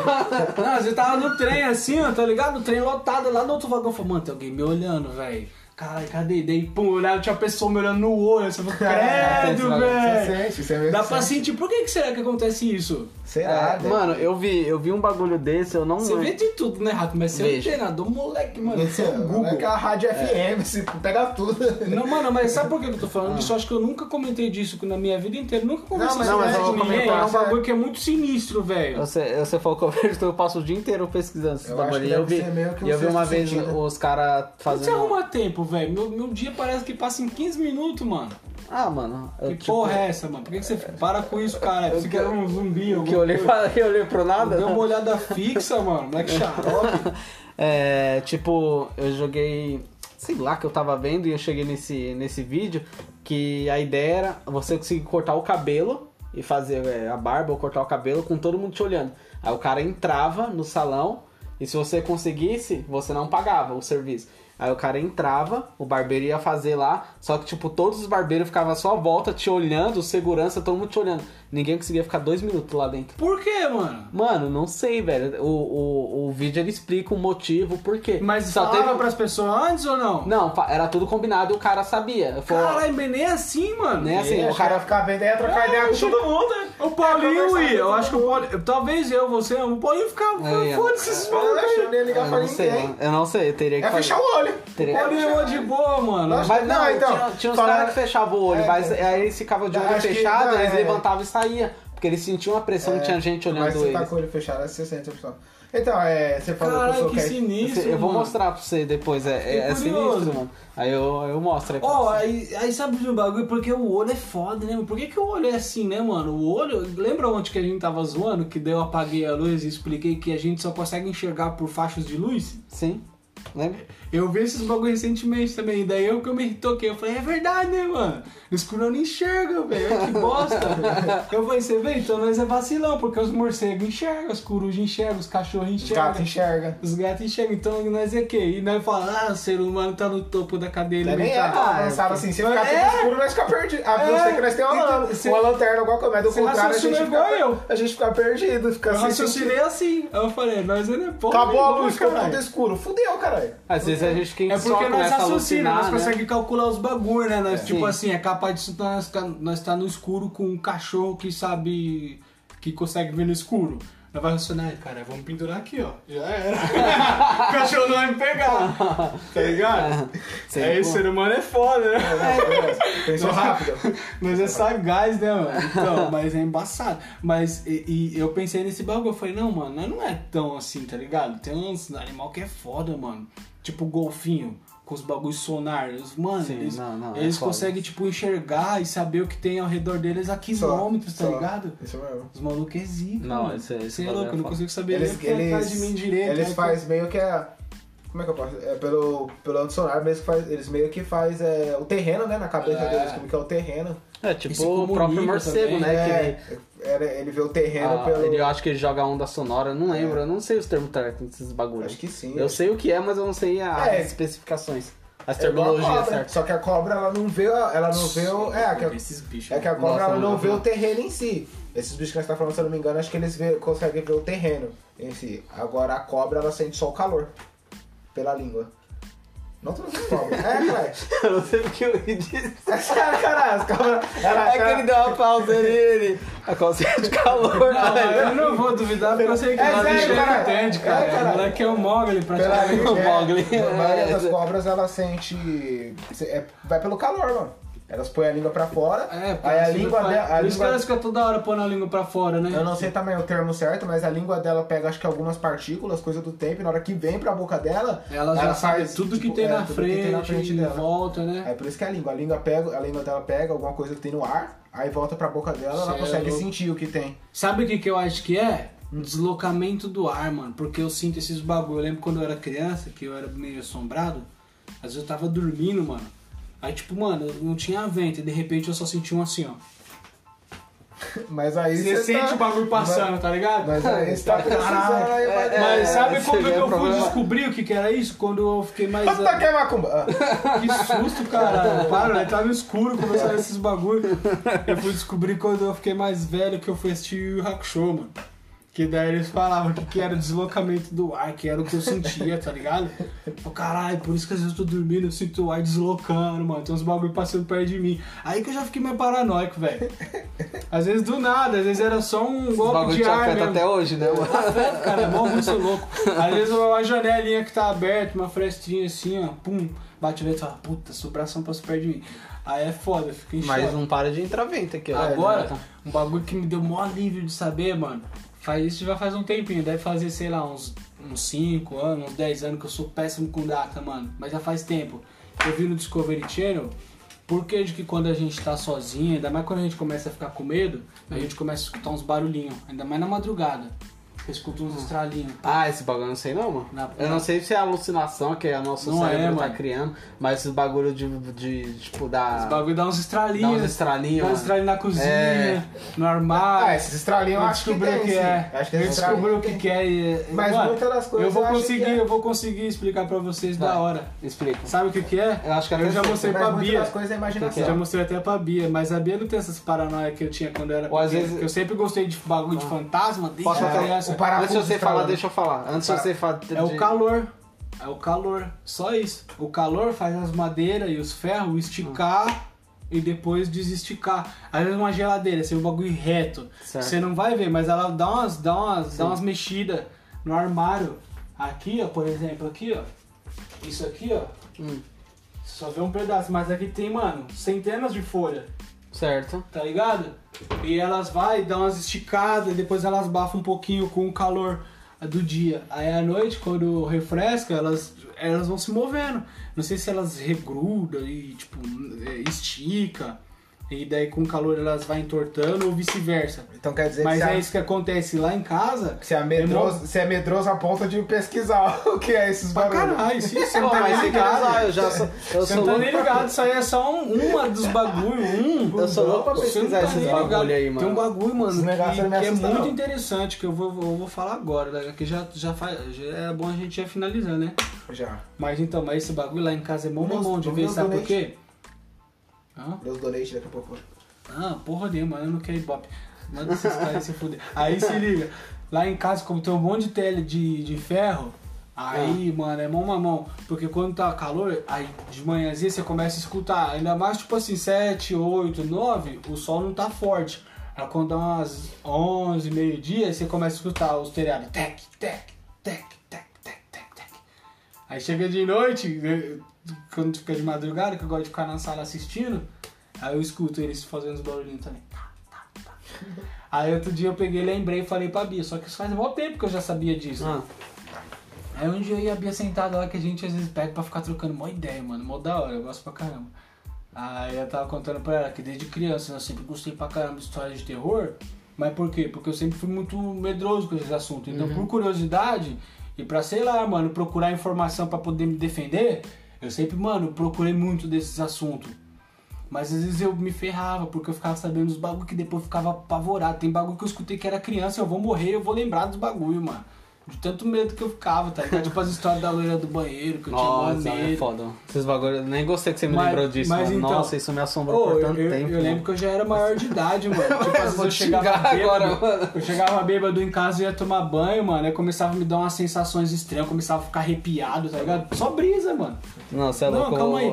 Não, você tava no trem assim, ó, tá ligado? O trem lotado lá no outro vagão. Falei, mano, tem alguém me olhando, velho. Caralho, cadê? Daí, pum, eu olhava, tinha uma pessoa me olhando no olho. Você falou, [laughs] credo, Você velho. sente, você mesmo Dá pra sente. sentir. Por que, que será que acontece isso? Será? É, mano, eu vi, eu vi um bagulho desse, eu não Você vê de tudo, né, Rato? Mas você é um Vejo. treinador, moleque, mano. Você é um Não é Google. que a rádio FM, você pega tudo. Não, mano, mas sabe por que eu tô falando disso? Eu acho que eu nunca comentei disso na minha vida inteira. Nunca conversei mas não, mas eu vou ninguém. comentar. É um bagulho que é muito sinistro, velho. Você, você falou que eu vejo, então eu passo o dia inteiro pesquisando esses Eu acho bagulho. que E eu deve vi, ser meio que um e eu vi uma sexto vez sentido. os caras Você fazendo. arruma tempo, velho. Meu, meu dia parece que passa em 15 minutos, mano. Ah, mano. Eu, Que tipo, porra é essa, mano? Por que, que você para com isso, cara? Você que- quer um zumbi? Que eu olhei, pra, eu olhei pro nada. Deu uma olhada fixa, mano. Moleque [laughs] xarope. É, tipo, eu joguei. Sei lá que eu tava vendo e eu cheguei nesse, nesse vídeo que a ideia era você conseguir cortar o cabelo e fazer é, a barba ou cortar o cabelo com todo mundo te olhando. Aí o cara entrava no salão e se você conseguisse, você não pagava o serviço. Aí o cara entrava, o barbeiro ia fazer lá, só que tipo, todos os barbeiros ficavam à sua volta te olhando, segurança, todo mundo te olhando. Ninguém conseguia ficar dois minutos lá dentro. Por quê, mano? Mano, não sei, velho. O, o, o vídeo ele explica o motivo, por quê. Mas só falava teve. pras pessoas antes ou não? Não, era tudo combinado e o cara sabia. Foi... Caralho, mas nem assim, mano. Nem assim, E o cara ficar vendo aí, trocar ideia É, com todo mundo. né? O Paulinho ia, eu acho que o Paulinho. Talvez eu, você, o Paulinho ficava. É, Foda-se esses Eu malucos eu ia ligar pra não sei, ninguém. mano. Eu não sei, eu teria que É fazer. fechar o olho. Teria- O Paulinho é de boa, mano. Mas não, Não, então, tinha, tinha uns caras que fechavam o olho, É, mas é. aí eles ficavam de olho fechado, não, eles é. levantavam e saíam. Porque eles sentiam a pressão que tinha gente olhando Mas você tá com o olho fechado, aí você sente a opção. Então, é, você falou que sou que cat. sinistro. Eu vou mano. mostrar pra você depois, é, é, é sinistro, mano. Aí eu, eu mostro aí pra Ó, você. aí, aí sabe de um bagulho? Porque o olho é foda, né? Por que, que o olho é assim, né, mano? O olho. Lembra ontem que a gente tava zoando? Que daí eu apaguei a luz e expliquei que a gente só consegue enxergar por faixas de luz? Sim, lembra? Eu vi esses bagulho recentemente também. e Daí eu que eu me toquei. Eu falei, é verdade, né, mano? No escuro eu não enxergo, velho. Que bosta. eu falei, você vê? Então nós é vacilão, porque os morcegos enxergam, os corujas enxergam, os cachorros Os enxergam. gatos enxergam. Os gatos enxergam, então nós é o quê? E nós falamos, ah, o ser humano tá no topo da cadeia Nem é alimentar. tão Ah, avançado é, assim. Se é. ficar tudo escuro, nós ficar perdido. A não É. ser que nós tenhamos uma, Então, lâmpada, você- uma lanterna, alguma coisa. Mas do contrário, a gente, raciocinou fica, igual eu. a gente fica perdido. Fica Eu assim, raciocinei assim. Eu falei, nós é porra Acabou a luz, ficou tudo escuro. Fudeu, cara. caralho. Às vezes a gente quem É porque nós começa a raciocina, alucinar, nós né? conseguimos calcular os bagulho, né? Nós, tipo Sim. assim, é capaz de nós tá, nós tá no escuro com um cachorro que sabe. que consegue ver no escuro. Nós vai racionar, "Ai, cara, vamos pendurar aqui, ó. Já era. [laughs] o cachorro não vai me pegar. Tá ligado? [laughs] Sim, Aí o pô. ser humano é foda, né? Pensou rápido. Mas é sagaz, né, mano? Então, mas é embaçado. Mas e, e eu pensei nesse bagulho, eu falei, não, mano, não é tão assim, tá ligado? Tem uns animal que é foda, mano. Tipo golfinho, com os bagulhos sonar. Mano, Sim, eles, não, não, é eles foda. conseguem, tipo, enxergar e saber o que tem ao redor deles a quilômetros, tá Só. ligado? Isso mesmo. Os malucos é zica, Não, mano. esse- esse é bagulho louco, é eu não consigo saber Eles, nem é atrás de mim direito. eles né? faz meio que a. Como é que eu posso? É pelo, pelo sonar mesmo que faz. Eles meio que faz é, o terreno, né? Na cabeça É. deles, como que é o terreno. É, tipo o próprio morcego, também, né? que É, era- ele vê o terreno Ah, pelo. ele, eu acho que ele joga onda sonora, não lembro, eu não sei os termos técnicos desses bagulhos. Acho que sim. Eu sei o que é, mas eu não sei as É. especificações. As É a terminologias, certo? Só que a cobra ela não vê, a- ela não vê o. É, que a, Esses bichos. é que a cobra Nossa, ela não não, vê o terreno em si. Esses bichos que nós tá falando, se eu não me engano, acho que eles vê, conseguem ver o terreno em si. Agora a cobra ela sente só o calor pela língua. Não cobra. É, cara. [laughs] Eu não sei o que eu ia dizer. É sério, caralho. As cobras. Ela, É que ele deu uma pausa ali, ele. A calcinha de calor, Não, velho. eu não vou duvidar porque eu sei que É o bicho cara. não entende, cara. É, cara. O moleque é o Mogli praticamente. língua, O [laughs] Mogli. é, a maioria das É. cobras ela sente. é, vai pelo calor, mano. Elas põem a língua pra fora. É, aí a língua que dela. A Por isso que língua, elas ficam toda hora pondo a língua pra fora, né? eu não sei também o termo certo, mas a língua dela pega acho que algumas partículas, coisa do tempo, e na hora que vem pra boca dela, Ela já ela faz, tudo que tipo, tem é, que frente, tem na frente dela. volta, né? É por isso que a língua. A língua pega, a língua dela pega alguma coisa que tem no ar, aí volta pra boca dela, ela Cê é consegue sentir o que tem. Sabe o que, que eu acho que é? Um deslocamento do ar, mano. Porque eu sinto esses bagulho. Eu lembro quando eu era criança, que eu era meio assombrado. Às vezes eu tava dormindo, mano. Aí, tipo, mano, não tinha vento. E de repente eu só senti um assim, ó. [laughs] Mas aí Você cê sente tá- o bagulho passando, tá ligado? Mas aí você tá [laughs] precisando aí, vai É, Mas sabe quando é que eu fui descobrir o que, que era isso? Quando eu fiquei mais. Puta que é macumba! Ah. [laughs] Que susto, cara. Para, né? Tá no escuro começaram esses bagulho. Eu fui descobrir quando eu fiquei mais velho que eu fui assistir o Hakusho, mano. Que daí eles falavam que, que era o deslocamento do ar, que era o que eu sentia, tá ligado? Eu, caralho, por isso que às vezes eu tô dormindo, eu sinto o ar deslocando, mano. Tem uns bagulho passando perto de mim. Aí que eu já fiquei mais paranoico, velho. Às vezes do nada, às vezes era só um golpe bagulho de te ar afeta mesmo. até hoje, né, mano? Afeta, cara, é mó muito louco. Às vezes uma janelinha que tá aberta, uma frestinha assim, ó, pum, bate o vento e fala, puta, sobração passou perto de mim. Aí é foda, eu fico em Mas não para de entrar vento aqui, ó. Agora, Tá. um bagulho que me deu mó alívio de saber, mano. Faz isso já faz um tempinho, deve fazer, sei lá, uns 5 anos, uns 10 anos que eu sou péssimo com data, mano. Mas já faz tempo. Eu vi no Discovery Channel, por que de que quando a gente tá sozinho, ainda mais quando a gente começa a ficar com medo, a gente começa a escutar uns barulhinhos, ainda mais na madrugada. Eu escuto uns estralinhos. Ah, esse bagulho eu não sei não, mano. Na- eu não sei se é alucinação que o nosso Não cérebro é, tá mano. criando, mas esses bagulho de, de tipo, dar... Os bagulho dá uns Dá estralinhos. uns estralinhos, Dá uns estralinhos na cozinha, É. no armário. Ah, esses estralinhos eu Eu acho que descobri tem, o que é. Acho que eu descobri o que, é. e- Mas Mano, muitas das coisas eu vou eu conseguir, é. eu vou conseguir explicar pra vocês da hora. Explica. Sabe o que que é? Eu acho que Eu até já mostrei pra Bia. das coisas é imaginação. Eu já mostrei até pra Bia, mas a Bia não tem essas paranoia que eu tinha quando eu era Ou às pequeno, vezes- porque Eu sempre gostei de bagulho de fantasma, desde a criança. O parafuso Antes de você estralando. falar, deixa eu falar. Antes de você falar... É o calor. É o calor. Só isso. O calor faz as madeiras e os ferros esticar e depois desesticar. Às vezes uma geladeira, se o bagulho reto, Certo. você não vai ver, mas ela dá umas, dá umas, dá umas mexidas no armário. Aqui, ó, por exemplo, aqui, ó. Isso aqui, ó. Hum, Só vê um pedaço, mas aqui tem, mano, centenas de folhas certo. tá ligado? E elas vai, dão umas esticadas, e depois elas bafam um pouquinho com o calor do dia. Aí à noite, quando refresca, elas, elas vão se movendo. Não sei se elas regrudam e, tipo, é, estica. E daí com o calor elas vai entortando ou vice-versa. Então quer dizer Mas que é você, isso que acontece lá em casa. você, é medroso, você é medroso a ponto de pesquisar [laughs] o que é esses Pra barulhos. caralho, sim, você Pô, não [laughs] tá usar, ligado. eu já sou... Eu Você sou não tá nem pra- ligado, isso aí é só um, uma dos bagulho, um. Eu sou louco pra pesquisar tá esses bagulho aí, mano. Tem um bagulho, mano, que, me que é muito não. interessante, que eu vou, eu vou falar agora, né? que já, já, faz, já é bom a gente já finalizar, né? Já. Mas então, mas esse bagulho lá em casa é mó mamão de ver, sabe por quê? Hã? Meus donate daqui a pouco. Ah, porra nenhuma, eu não quero ibope. Manda esses caras se fuder. Aí se liga, lá em casa, como tem um monte de tele de, de ferro, Aí, mano, é mão a mão. Porque quando tá calor, aí de manhãzinha você começa a escutar. Ainda mais tipo assim, 7, 8, 9, o sol não tá forte. Aí quando dá umas 11, meio-dia, você começa a escutar os telhados. Tec, tec, tec, tec, tec, tec, tec. Aí chega de noite, quando fica de madrugada, que eu gosto de ficar na sala assistindo, aí eu escuto eles fazendo os barulhinhos também. Aí outro dia eu peguei, lembrei e falei pra Bia, só que isso faz um bom tempo que eu já sabia disso. Ah, Aí um dia eu e a Bia sentada lá que a gente às vezes pega pra ficar trocando uma ideia, mano. Mó da hora, eu gosto pra caramba. Aí eu tava contando pra ela que desde criança eu sempre gostei pra caramba de história de terror. Mas por quê? Porque eu sempre fui muito medroso com esses assuntos. Então, por curiosidade e pra, sei lá, mano, procurar informação pra poder me defender, eu sempre, mano, procurei muito desses assuntos. Mas às vezes eu me ferrava, porque eu ficava sabendo dos bagulho que depois eu ficava apavorado. Tem bagulho que eu escutei que era criança, eu vou morrer, eu vou lembrar dos bagulho, mano. De tanto medo que eu ficava, tá ligado? tipo as histórias da loira do banheiro, que eu nossa, tinha é medo. foda. Esses bagulho, eu nem gostei que você me Mas- lembrou disso. mas então- Nossa, isso me assombrou Ô, por eu, tanto eu- tempo. eu lembro que eu já era maior de idade, mano. [laughs] Tipo, às vezes eu chegava bêbado, agora, mano. Eu chegava bêbado em casa e ia tomar banho, mano. Aí começava a me dar umas sensações estranhas, eu começava a ficar arrepiado, tá ligado? Só brisa, mano. Não, você é Não, louco. eu [laughs] calma aí.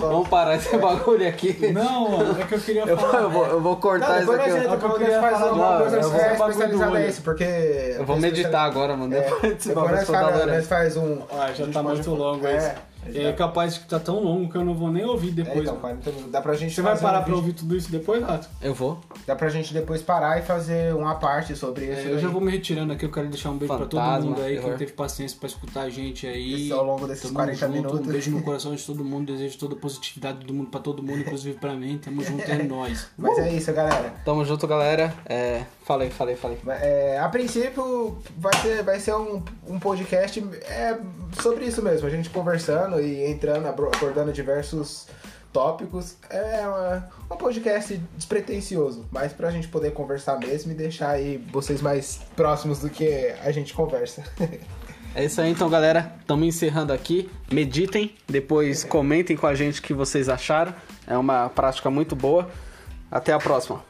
Vamos parar esse bagulho aqui. Não, mano, é que eu queria Eu, vou- falar. eu vou, eu vou cortar Não, isso depois aqui. É que eu depois queria nós faz falar alguma de- coisa eu é, especializada esse, porque... Eu vou meditar agora, mano. É, Depois depois nós, toda faz, hora. nós faz um... Ó, já tá pode- muito longo é, esse. É capaz que tá tão longo que eu não vou nem ouvir É, depois. então, mano. 40 minutos. Dá pra gente Você vai parar um pra ouvir tudo isso depois, Rato? Eu vou. Dá pra gente depois parar e fazer uma parte sobre isso. É, eu daí. já vou me retirando aqui, eu quero deixar um beijo pra todo Fantasma, mundo aí, terror. quem teve paciência pra escutar a gente aí. Isso ao longo desses Tamo 40 junto, minutos. Um beijo no [laughs] coração de todo mundo, desejo toda a positividade do mundo pra todo mundo, inclusive pra mim. Tamo junto, é [laughs] nóis. Mas é isso, galera. Tamo junto, galera. É, falei, falei, falei. É, a princípio vai ser, vai ser um, um podcast é, sobre isso mesmo, a gente conversando e entrando, abordando diversos tópicos. É uma- um podcast despretensioso, mas pra gente poder conversar mesmo e deixar aí vocês mais próximos do que a gente conversa. [laughs] É isso aí, então, galera. Estamos encerrando aqui. Meditem, depois comentem com a gente o que vocês acharam. É uma prática muito boa. Até a próxima.